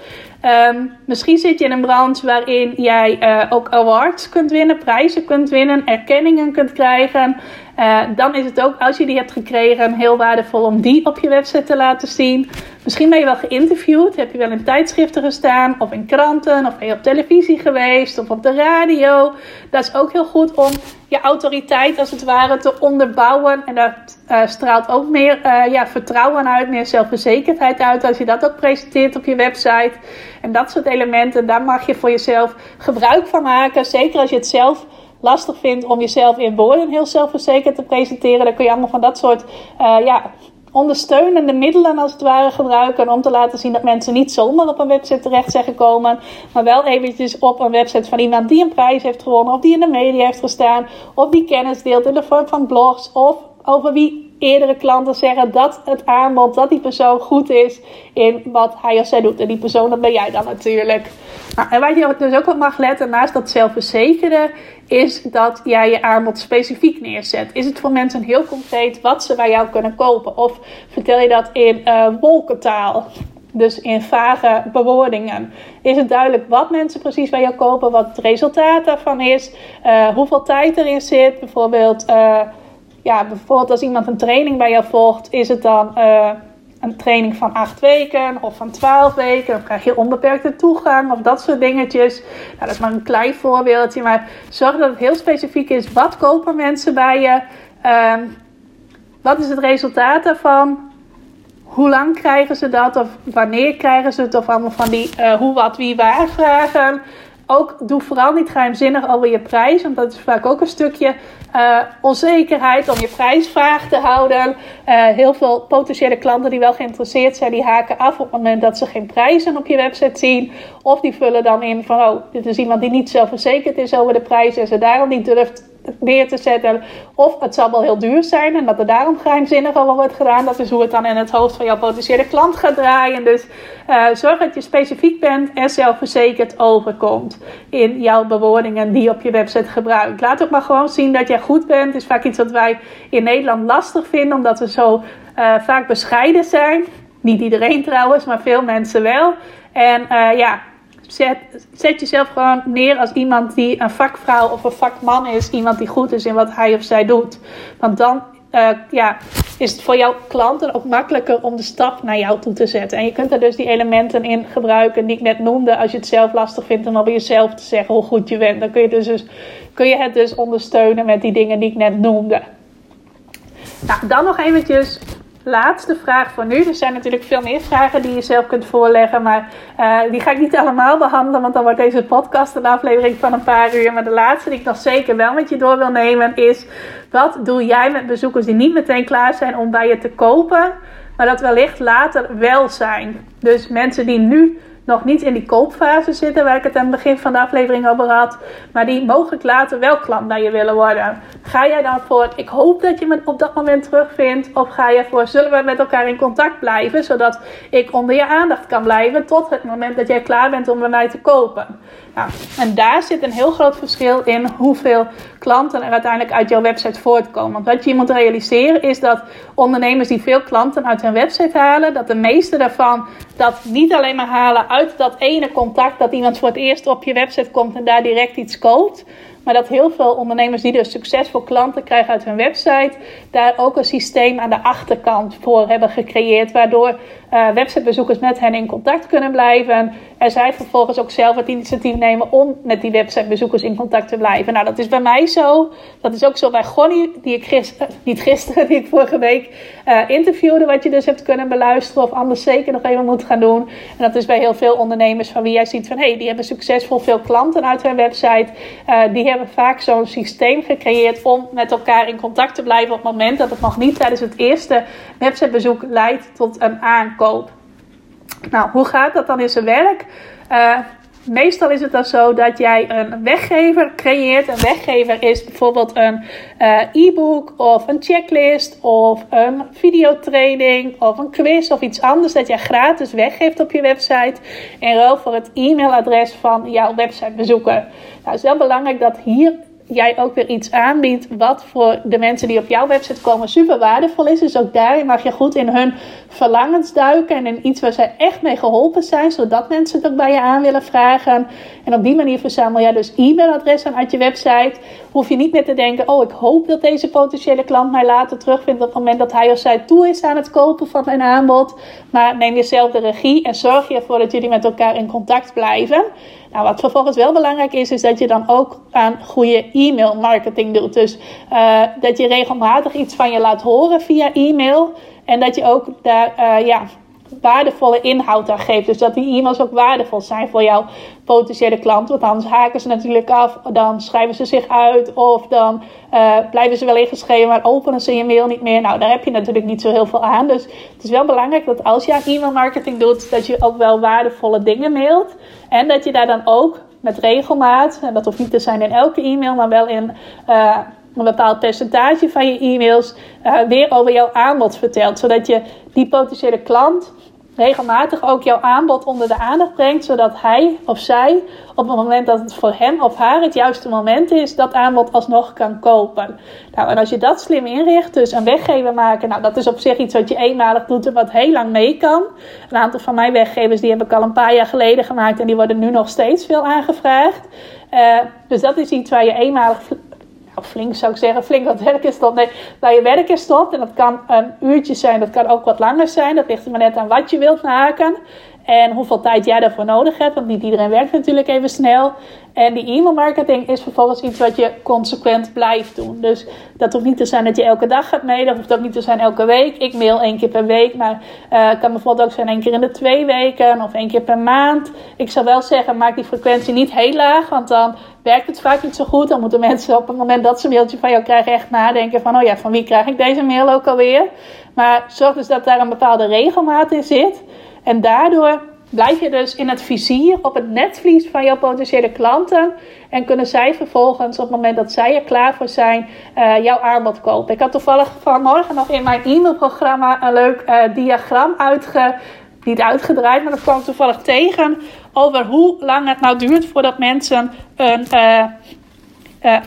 Um, misschien zit je in een branche waarin jij uh, ook awards kunt winnen, prijzen kunt winnen, erkenningen kunt krijgen. Uh, dan is het ook, als je die hebt gekregen, heel waardevol om die op je website te laten zien. Misschien ben je wel geïnterviewd, heb je wel in tijdschriften gestaan, of in kranten, of ben je op televisie geweest, of op de radio. Dat is ook heel goed om je autoriteit als het ware te onderbouwen. En dat uh, straalt ook meer uh, ja, vertrouwen uit, meer zelfverzekerdheid uit als je dat ook presenteert op je website. En dat soort elementen, daar mag je voor jezelf gebruik van maken. Zeker als je het zelf lastig vindt om jezelf in woorden heel zelfverzekerd te presenteren. Dan kun je allemaal van dat soort uh, ja, ondersteunende middelen als het ware gebruiken om te laten zien dat mensen niet zomaar op een website terecht zijn gekomen, maar wel eventjes op een website van iemand die een prijs heeft gewonnen of die in de media heeft gestaan of die kennis deelt in de vorm van blogs of over wie eerdere klanten zeggen dat het aanbod, dat die persoon goed is in wat hij of zij doet. En die persoon, dat ben jij dan natuurlijk. Nou, en waar je dus ook op mag letten, naast dat zelfverzekeren, is dat jij je aanbod specifiek neerzet. Is het voor mensen heel concreet wat ze bij jou kunnen kopen? Of vertel je dat in uh, wolkentaal? Dus in vage bewoordingen. Is het duidelijk wat mensen precies bij jou kopen, wat het resultaat daarvan is, uh, hoeveel tijd erin zit? Bijvoorbeeld, uh, ja, bijvoorbeeld als iemand een training bij jou volgt, is het dan een training van acht weken of van twaalf weken. Dan krijg je onbeperkte toegang of dat soort dingetjes. Nou, dat is maar een klein voorbeeldje. Maar zorg dat het heel specifiek is. Wat kopen mensen bij je? Um, wat is het resultaat daarvan? Hoe lang krijgen ze dat? Of wanneer krijgen ze het? Of allemaal van die uh, hoe, wat, wie, waar vragen ook doe vooral niet geheimzinnig over je prijs. Want dat is vaak ook een stukje uh, onzekerheid om je prijsvraag te houden. Uh, heel veel potentiële klanten die wel geïnteresseerd zijn, die haken af op het moment dat ze geen prijzen op je website zien. Of die vullen dan in van, oh, dit is iemand die niet zelfverzekerd is over de prijzen en ze daarom niet durft neer te zetten. Of het zal wel heel duur zijn en dat er daarom geheimzinnig over wordt gedaan. Dat is hoe het dan in het hoofd van jouw potentiële klant gaat draaien. Dus uh, zorg dat je specifiek bent en zelfverzekerd overkomt in jouw bewoordingen die je op je website gebruikt. Laat ook maar gewoon zien dat jij goed bent. Het is vaak iets wat wij in Nederland lastig vinden, omdat we zo uh, vaak bescheiden zijn. Niet iedereen trouwens, maar veel mensen wel. En uh, ja, Zet, zet jezelf gewoon neer als iemand die een vakvrouw of een vakman is. Iemand die goed is in wat hij of zij doet. Want dan uh, ja, is het voor jouw klanten ook makkelijker om de stap naar jou toe te zetten. En je kunt er dus die elementen in gebruiken die ik net noemde. Als je het zelf lastig vindt om over jezelf te zeggen hoe goed je bent. Dan kun je, dus, dus, kun je het dus ondersteunen met die dingen die ik net noemde. Nou, dan nog eventjes laatste vraag voor nu. Er zijn natuurlijk veel meer vragen die je zelf kunt voorleggen. Maar uh, die ga ik niet allemaal behandelen. Want dan wordt deze podcast een aflevering van een paar uur. Maar de laatste die ik nog zeker wel met je door wil nemen is... Wat doe jij met bezoekers die niet meteen klaar zijn om bij je te kopen... maar dat wellicht later wel zijn? Dus mensen die nu nog niet in die koopfase zitten, waar ik het aan het begin van de aflevering over had, maar die mogelijk later wel klant bij je willen worden. Ga jij dan voor, ik hoop dat je me op dat moment terugvindt, of ga je voor, zullen we met elkaar in contact blijven, zodat ik onder je aandacht kan blijven tot het moment dat jij klaar bent om bij mij te kopen. En daar zit een heel groot verschil in hoeveel klanten er uiteindelijk uit jouw website voortkomen. Want wat je moet realiseren is dat ondernemers die veel klanten uit hun website halen, dat de meeste daarvan dat niet alleen maar halen uit dat ene contact dat iemand voor het eerst op je website komt en daar direct iets koopt. Maar dat heel veel ondernemers die dus succesvol klanten krijgen uit hun website, daar ook een systeem aan de achterkant voor hebben gecreëerd. Waardoor uh, websitebezoekers met hen in contact kunnen blijven. En zij vervolgens ook zelf het initiatief nemen om met die websitebezoekers in contact te blijven. Nou, dat is bij mij zo. Dat is ook zo bij Gonnie, die ik gisteren, eh, niet gisteren, [LAUGHS] die ik vorige week uh, interviewde. Wat je dus hebt kunnen beluisteren of anders zeker nog even moet gaan doen. En dat is bij heel veel ondernemers van wie jij ziet van... hé, hey, die hebben succesvol veel klanten uit hun website. Uh, die hebben vaak zo'n systeem gecreëerd om met elkaar in contact te blijven... op het moment dat het nog niet tijdens het eerste websitebezoek leidt tot een aankoop. Nou, hoe gaat dat dan in zijn werk? Uh, meestal is het dan zo dat jij een weggever creëert. Een weggever is bijvoorbeeld een uh, e-book of een checklist of een videotraining of een quiz of iets anders dat jij gratis weggeeft op je website in ruil voor het e-mailadres van jouw websitebezoeker. Nou, het is wel belangrijk dat hier jij ook weer iets aanbiedt wat voor de mensen die op jouw website komen super waardevol is. Dus ook daarin mag je goed in hun verlangens duiken en in iets waar zij echt mee geholpen zijn, zodat mensen het ook bij je aan willen vragen. En op die manier verzamel jij dus e-mailadressen uit je website. Hoef je niet meer te denken, oh ik hoop dat deze potentiële klant mij later terugvindt op het moment dat hij of zij toe is aan het kopen van mijn aanbod. Maar neem jezelf de regie en zorg je ervoor dat jullie met elkaar in contact blijven. Nou, wat vervolgens wel belangrijk is, is dat je dan ook aan goede e-mail marketing doet. Dus uh, dat je regelmatig iets van je laat horen via e-mail. En dat je ook daar uh, ja, waardevolle inhoud aan geeft. Dus dat die e-mails ook waardevol zijn voor jouw potentiële klant. Want anders haken ze natuurlijk af, dan schrijven ze zich uit of dan uh, blijven ze wel ingeschreven, maar openen ze je mail niet meer. Nou, daar heb je natuurlijk niet zo heel veel aan. Dus het is wel belangrijk dat als je e-mail marketing doet, dat je ook wel waardevolle dingen mailt. En dat je daar dan ook met regelmaat, en dat hoeft niet te zijn in elke e-mail, maar wel in. Uh, een bepaald percentage van je e-mails uh, weer over jouw aanbod vertelt. Zodat je die potentiële klant regelmatig ook jouw aanbod onder de aandacht brengt, zodat hij of zij op het moment dat het voor hem of haar het juiste moment is, dat aanbod alsnog kan kopen. Nou, en als je dat slim inricht, dus een weggever maken, nou, dat is op zich iets wat je eenmalig doet en wat heel lang mee kan. Een aantal van mijn weggevers, die heb ik al een paar jaar geleden gemaakt en die worden nu nog steeds veel aangevraagd. Uh, dus dat is iets waar je eenmalig of flink zou ik zeggen, flink wat werk is stopt. Nee, waar je werk is stopt. En dat kan een uurtje zijn, dat kan ook wat langer zijn. Dat ligt er maar net aan wat je wilt maken. En hoeveel tijd jij daarvoor nodig hebt. Want niet iedereen werkt natuurlijk even snel. En die e-mail marketing is vervolgens iets wat je consequent blijft doen. Dus dat hoeft niet te zijn dat je elke dag gaat mailen. Dat hoeft ook niet te zijn elke week. Ik mail één keer per week. Maar uh, het kan bijvoorbeeld ook zijn één keer in de twee weken. Of één keer per maand. Ik zou wel zeggen, maak die frequentie niet heel laag. Want dan werkt het vaak niet zo goed. Dan moeten mensen op het moment dat ze een mailtje van jou krijgen echt nadenken van... Oh ja, van wie krijg ik deze mail ook alweer? Maar zorg dus dat daar een bepaalde regelmaat in zit. En daardoor blijf je dus in het vizier op het netvlies van jouw potentiële klanten. En kunnen zij vervolgens op het moment dat zij er klaar voor zijn, uh, jouw aanbod kopen. Ik had toevallig vanmorgen nog in mijn e-mailprogramma een leuk uh, diagram uitge, niet uitgedraaid, maar dat kwam toevallig tegen. Over hoe lang het nou duurt voordat mensen een, uh,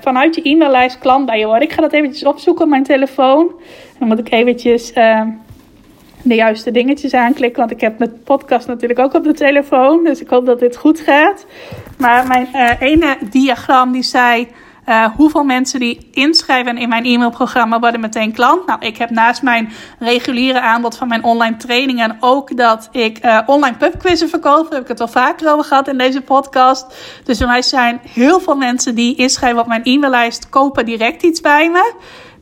vanuit je e-maillijst klant bij je worden. Ik ga dat eventjes opzoeken op mijn telefoon. Dan moet ik eventjes de juiste dingetjes aanklikken. Want ik heb mijn podcast natuurlijk ook op de telefoon. Dus ik hoop dat dit goed gaat. Maar mijn uh, ene diagram die zei... Uh, hoeveel mensen die inschrijven in mijn e-mailprogramma worden meteen klant. Nou, ik heb naast mijn reguliere aanbod van mijn online trainingen ook dat ik uh, online pubquizzen verkoop. Daar heb ik het al vaker over gehad in deze podcast. Dus bij mij zijn heel veel mensen die inschrijven op mijn e-maillijst kopen direct iets bij me.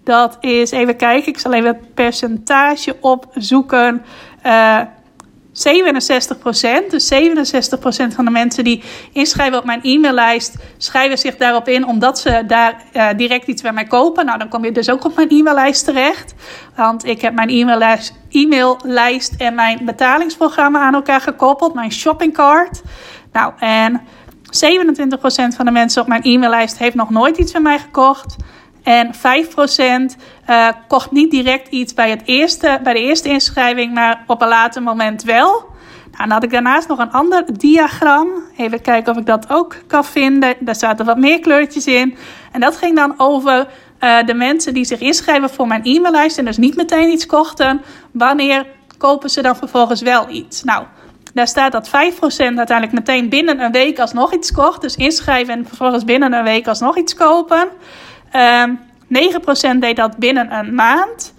Dat is, even kijken, ik zal even het percentage opzoeken. Uh, 67% Dus 67% van de mensen die inschrijven op mijn e-maillijst, schrijven zich daarop in omdat ze daar uh, direct iets bij mij kopen. Nou, dan kom je dus ook op mijn e-maillijst terecht. Want ik heb mijn e-maillijst, e-maillijst en mijn betalingsprogramma aan elkaar gekoppeld, mijn shoppingcart. Nou, en 27% van de mensen op mijn e-maillijst heeft nog nooit iets bij mij gekocht. En 5% uh, eh, kocht niet direct iets bij, het eerste, bij de eerste inschrijving, maar op een later moment wel. Nou, dan had ik daarnaast nog een ander diagram. Even kijken of ik dat ook kan vinden. Daar zaten wat meer kleurtjes in. En dat ging dan over uh, de mensen die zich inschrijven voor mijn e-maillijst en dus niet meteen iets kochten. Wanneer kopen ze dan vervolgens wel iets? Nou, daar staat dat 5% uiteindelijk meteen binnen een week alsnog iets kocht. Dus inschrijven en vervolgens binnen een week alsnog iets kopen. Um, ehm, 9% deed dat binnen een maand.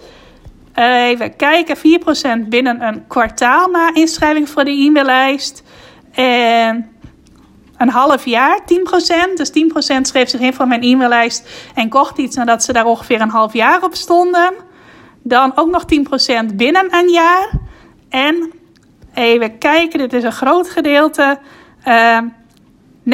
Uh, even kijken, 4% binnen een kwartaal na inschrijving voor de e-maillijst. En een half jaar, 10%. Dus 10% schreef zich in voor mijn e-maillijst en kocht iets nadat ze daar ongeveer een half jaar op stonden. Dan ook nog 10% binnen een jaar. En even kijken, dit is een groot gedeelte. Uh, 59%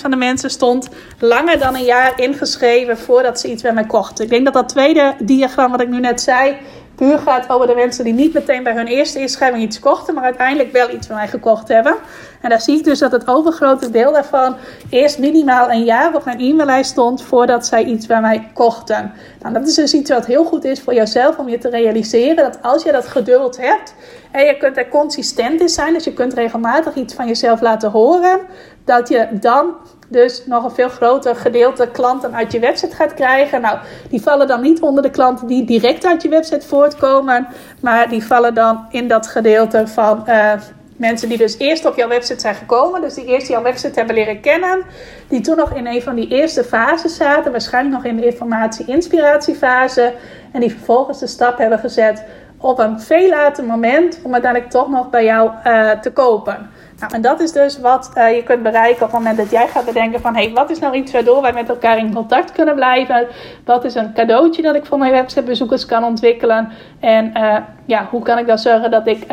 van de mensen stond langer dan een jaar ingeschreven voordat ze iets bij mij kochten. Ik denk dat dat tweede diagram wat ik nu net zei, puur gaat over de mensen die niet meteen bij hun eerste inschrijving iets kochten, maar uiteindelijk wel iets bij mij gekocht hebben. En daar zie ik dus dat het overgrote deel daarvan eerst minimaal een jaar op mijn e-maillijst stond voordat zij iets bij mij kochten. Nou, dat is dus iets wat heel goed is voor jezelf om je te realiseren dat als je dat geduld hebt en je kunt er consistent in zijn, dus je kunt regelmatig iets van jezelf laten horen, dat je dan dus nog een veel groter gedeelte klanten uit je website gaat krijgen. Nou, die vallen dan niet onder de klanten die direct uit je website voortkomen, maar die vallen dan in dat gedeelte van uh, mensen die dus eerst op jouw website zijn gekomen, dus die eerst jouw website hebben leren kennen, die toen nog in een van die eerste fases zaten, waarschijnlijk nog in de informatie-inspiratiefase, en die vervolgens de stap hebben gezet op een veel later moment om uiteindelijk toch nog bij jou uh, te kopen. Nou, en dat is dus wat uh, je kunt bereiken op het moment dat jij gaat bedenken van... hé, hey, wat is nou iets waardoor wij met elkaar in contact kunnen blijven? Wat is een cadeautje dat ik voor mijn websitebezoekers kan ontwikkelen? En uh, ja, hoe kan ik dan zorgen dat ik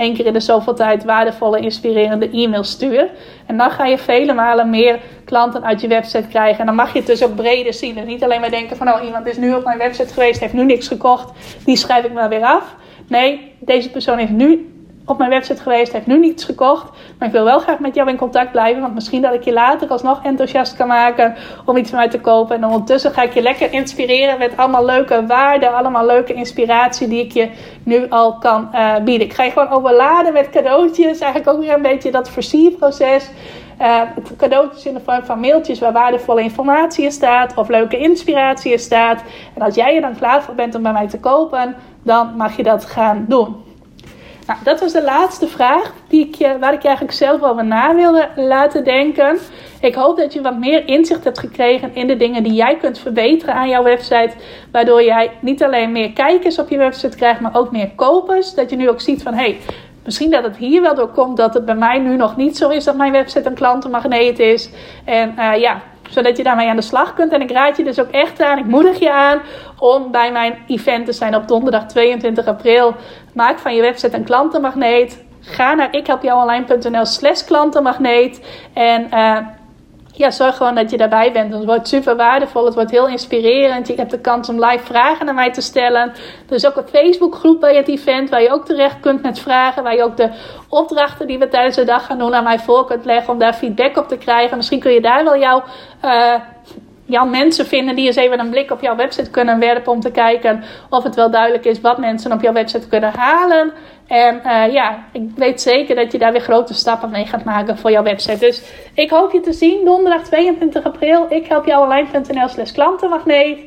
één keer in de zoveel tijd waardevolle, inspirerende e-mails stuur? En dan ga je vele malen meer klanten uit je website krijgen. En dan mag je het dus ook breder zien. En niet alleen maar denken van... oh, iemand is nu op mijn website geweest, heeft nu niks gekocht. Die schrijf ik maar weer af. Nee, deze persoon heeft nu op mijn website geweest, heeft nu niets gekocht. Maar ik wil wel graag met jou in contact blijven. Want misschien dat ik je later alsnog enthousiast kan maken om iets van mij te kopen. En ondertussen ga ik je lekker inspireren met allemaal leuke waarden. Allemaal leuke inspiratie die ik je nu al kan uh, bieden. Ik ga je gewoon overladen met cadeautjes. Eigenlijk ook weer een beetje dat versierproces. Uh, cadeautjes in de vorm van mailtjes waar waardevolle informatie in staat of leuke inspiratie in staat. En als jij er dan klaar voor bent om bij mij te kopen, dan mag je dat gaan doen. Nou, dat was de laatste vraag die ik, waar ik eigenlijk zelf over na wilde laten denken. Ik hoop dat je wat meer inzicht hebt gekregen in de dingen die jij kunt verbeteren aan jouw website. Waardoor jij niet alleen meer kijkers op je website krijgt, maar ook meer kopers. Dat je nu ook ziet van hé, hey, misschien dat het hier wel door komt dat het bij mij nu nog niet zo is dat mijn website een klantenmagneet is. En uh, ja, zodat je daarmee aan de slag kunt. En ik raad je dus ook echt aan, ik moedig je aan om bij mijn event te zijn op donderdag 22 april. Maak van je website een klantenmagneet. Ga naar ikhelpjouonline.nl slash klantenmagneet. En uh, ja, zorg gewoon dat je daarbij bent. Het wordt super waardevol. Het wordt heel inspirerend. Je hebt de kans om live vragen naar mij te stellen. Er is ook een Facebookgroep bij het event waar je ook terecht kunt met vragen. Waar je ook de opdrachten die we tijdens de dag gaan doen aan mij voor kunt leggen om daar feedback op te krijgen. Misschien kun je daar wel jouw. Uh, jouw mensen vinden die eens even een blik op jouw website kunnen werpen om te kijken of het wel duidelijk is wat mensen op jouw website kunnen halen. En uh, ja, ik weet zeker dat je daar weer grote stappen mee gaat maken voor jouw website. Dus ik hoop je te zien donderdag 22 april. Ik help jou online.nl slash klantenmagneet.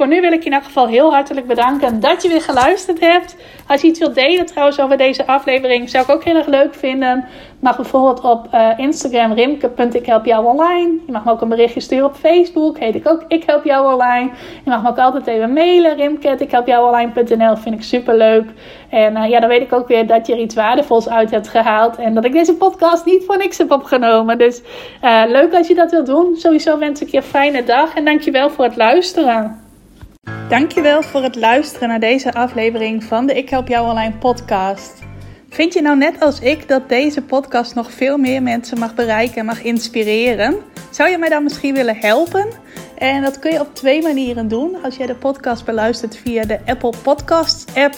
Voor nu wil ik je in elk geval heel hartelijk bedanken dat je weer geluisterd hebt. Als je iets wilt delen trouwens over deze aflevering, zou ik ook heel erg leuk vinden. Mag bijvoorbeeld op uh, Instagram rimke.ikhelpjouonline. Je mag me ook een berichtje sturen op Facebook. Heet ik ook Ik Help Jou Online. Je mag me ook altijd even mailen. rimke.ikhelpjouonline.nl vind ik super leuk. En uh, ja, dan weet ik ook weer dat je er iets waardevols uit hebt gehaald. En dat ik deze podcast niet voor niks heb opgenomen. Dus uh, leuk als je dat wilt doen. Sowieso wens ik je een fijne dag. En dankjewel voor het luisteren. Dankjewel voor het luisteren naar deze aflevering van de Ik Help Jou Online podcast. Vind je nou net als ik dat deze podcast nog veel meer mensen mag bereiken en mag inspireren? Zou je mij dan misschien willen helpen? En dat kun je op twee manieren doen. Als jij de podcast beluistert via de Apple Podcasts app,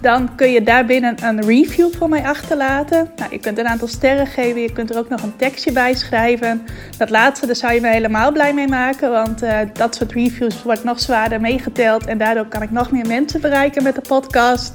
dan kun je daarbinnen een review voor mij achterlaten. Nou, je kunt een aantal sterren geven, je kunt er ook nog een tekstje bij schrijven. Dat laatste, daar zou je me helemaal blij mee maken, want uh, dat soort reviews wordt nog zwaarder meegeteld en daardoor kan ik nog meer mensen bereiken met de podcast.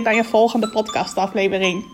bij je volgende podcastaflevering.